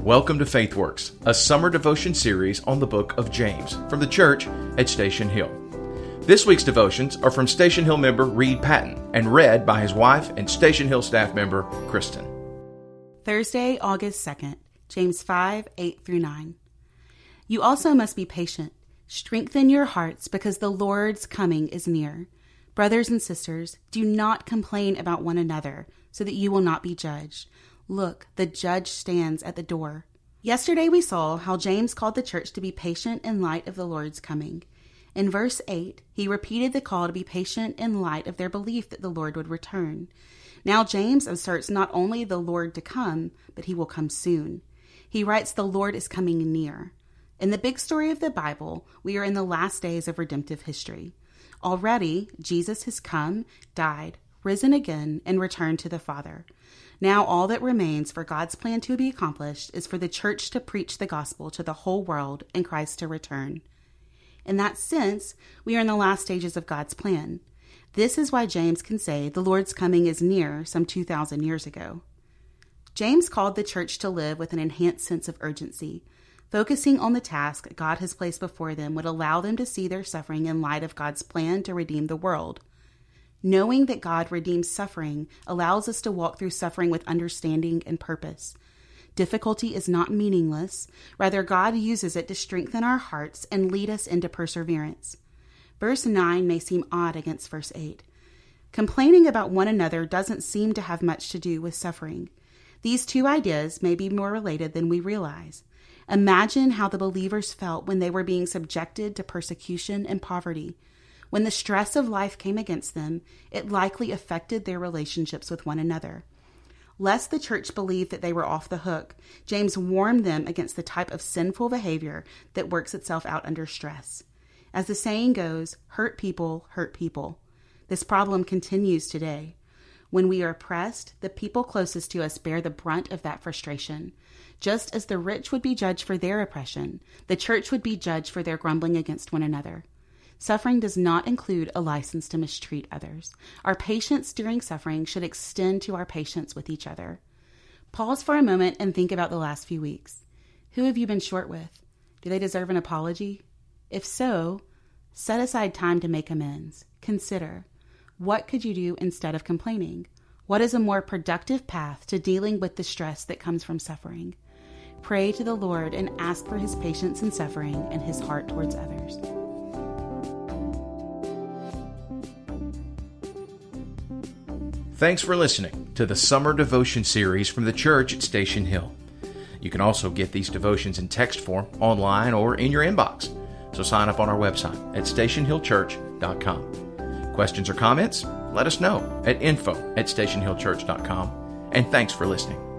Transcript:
Welcome to FaithWorks, a summer devotion series on the book of James from the church at Station Hill. This week's devotions are from Station Hill member Reed Patton and read by his wife and Station Hill staff member Kristen. Thursday, August 2nd, James 5 8 through 9. You also must be patient. Strengthen your hearts because the Lord's coming is near. Brothers and sisters, do not complain about one another so that you will not be judged. Look, the judge stands at the door. Yesterday we saw how James called the church to be patient in light of the Lord's coming. In verse 8, he repeated the call to be patient in light of their belief that the Lord would return. Now James asserts not only the Lord to come, but he will come soon. He writes, The Lord is coming near. In the big story of the Bible, we are in the last days of redemptive history. Already, Jesus has come, died, risen again, and returned to the Father. Now, all that remains for God's plan to be accomplished is for the church to preach the gospel to the whole world and Christ to return. In that sense, we are in the last stages of God's plan. This is why James can say the Lord's coming is near some 2,000 years ago. James called the church to live with an enhanced sense of urgency. Focusing on the task God has placed before them would allow them to see their suffering in light of God's plan to redeem the world. Knowing that God redeems suffering allows us to walk through suffering with understanding and purpose. Difficulty is not meaningless, rather, God uses it to strengthen our hearts and lead us into perseverance. Verse 9 may seem odd against verse 8. Complaining about one another doesn't seem to have much to do with suffering. These two ideas may be more related than we realize. Imagine how the believers felt when they were being subjected to persecution and poverty. When the stress of life came against them, it likely affected their relationships with one another. Lest the church believe that they were off the hook, James warned them against the type of sinful behavior that works itself out under stress. As the saying goes, hurt people hurt people. This problem continues today. When we are oppressed, the people closest to us bear the brunt of that frustration. Just as the rich would be judged for their oppression, the church would be judged for their grumbling against one another. Suffering does not include a license to mistreat others. Our patience during suffering should extend to our patience with each other. Pause for a moment and think about the last few weeks. Who have you been short with? Do they deserve an apology? If so, set aside time to make amends. Consider what could you do instead of complaining? What is a more productive path to dealing with the stress that comes from suffering? Pray to the Lord and ask for his patience in suffering and his heart towards others. Thanks for listening to the Summer Devotion Series from the church at Station Hill. You can also get these devotions in text form, online, or in your inbox. So sign up on our website at stationhillchurch.com. Questions or comments? Let us know at info at stationhillchurch.com. And thanks for listening.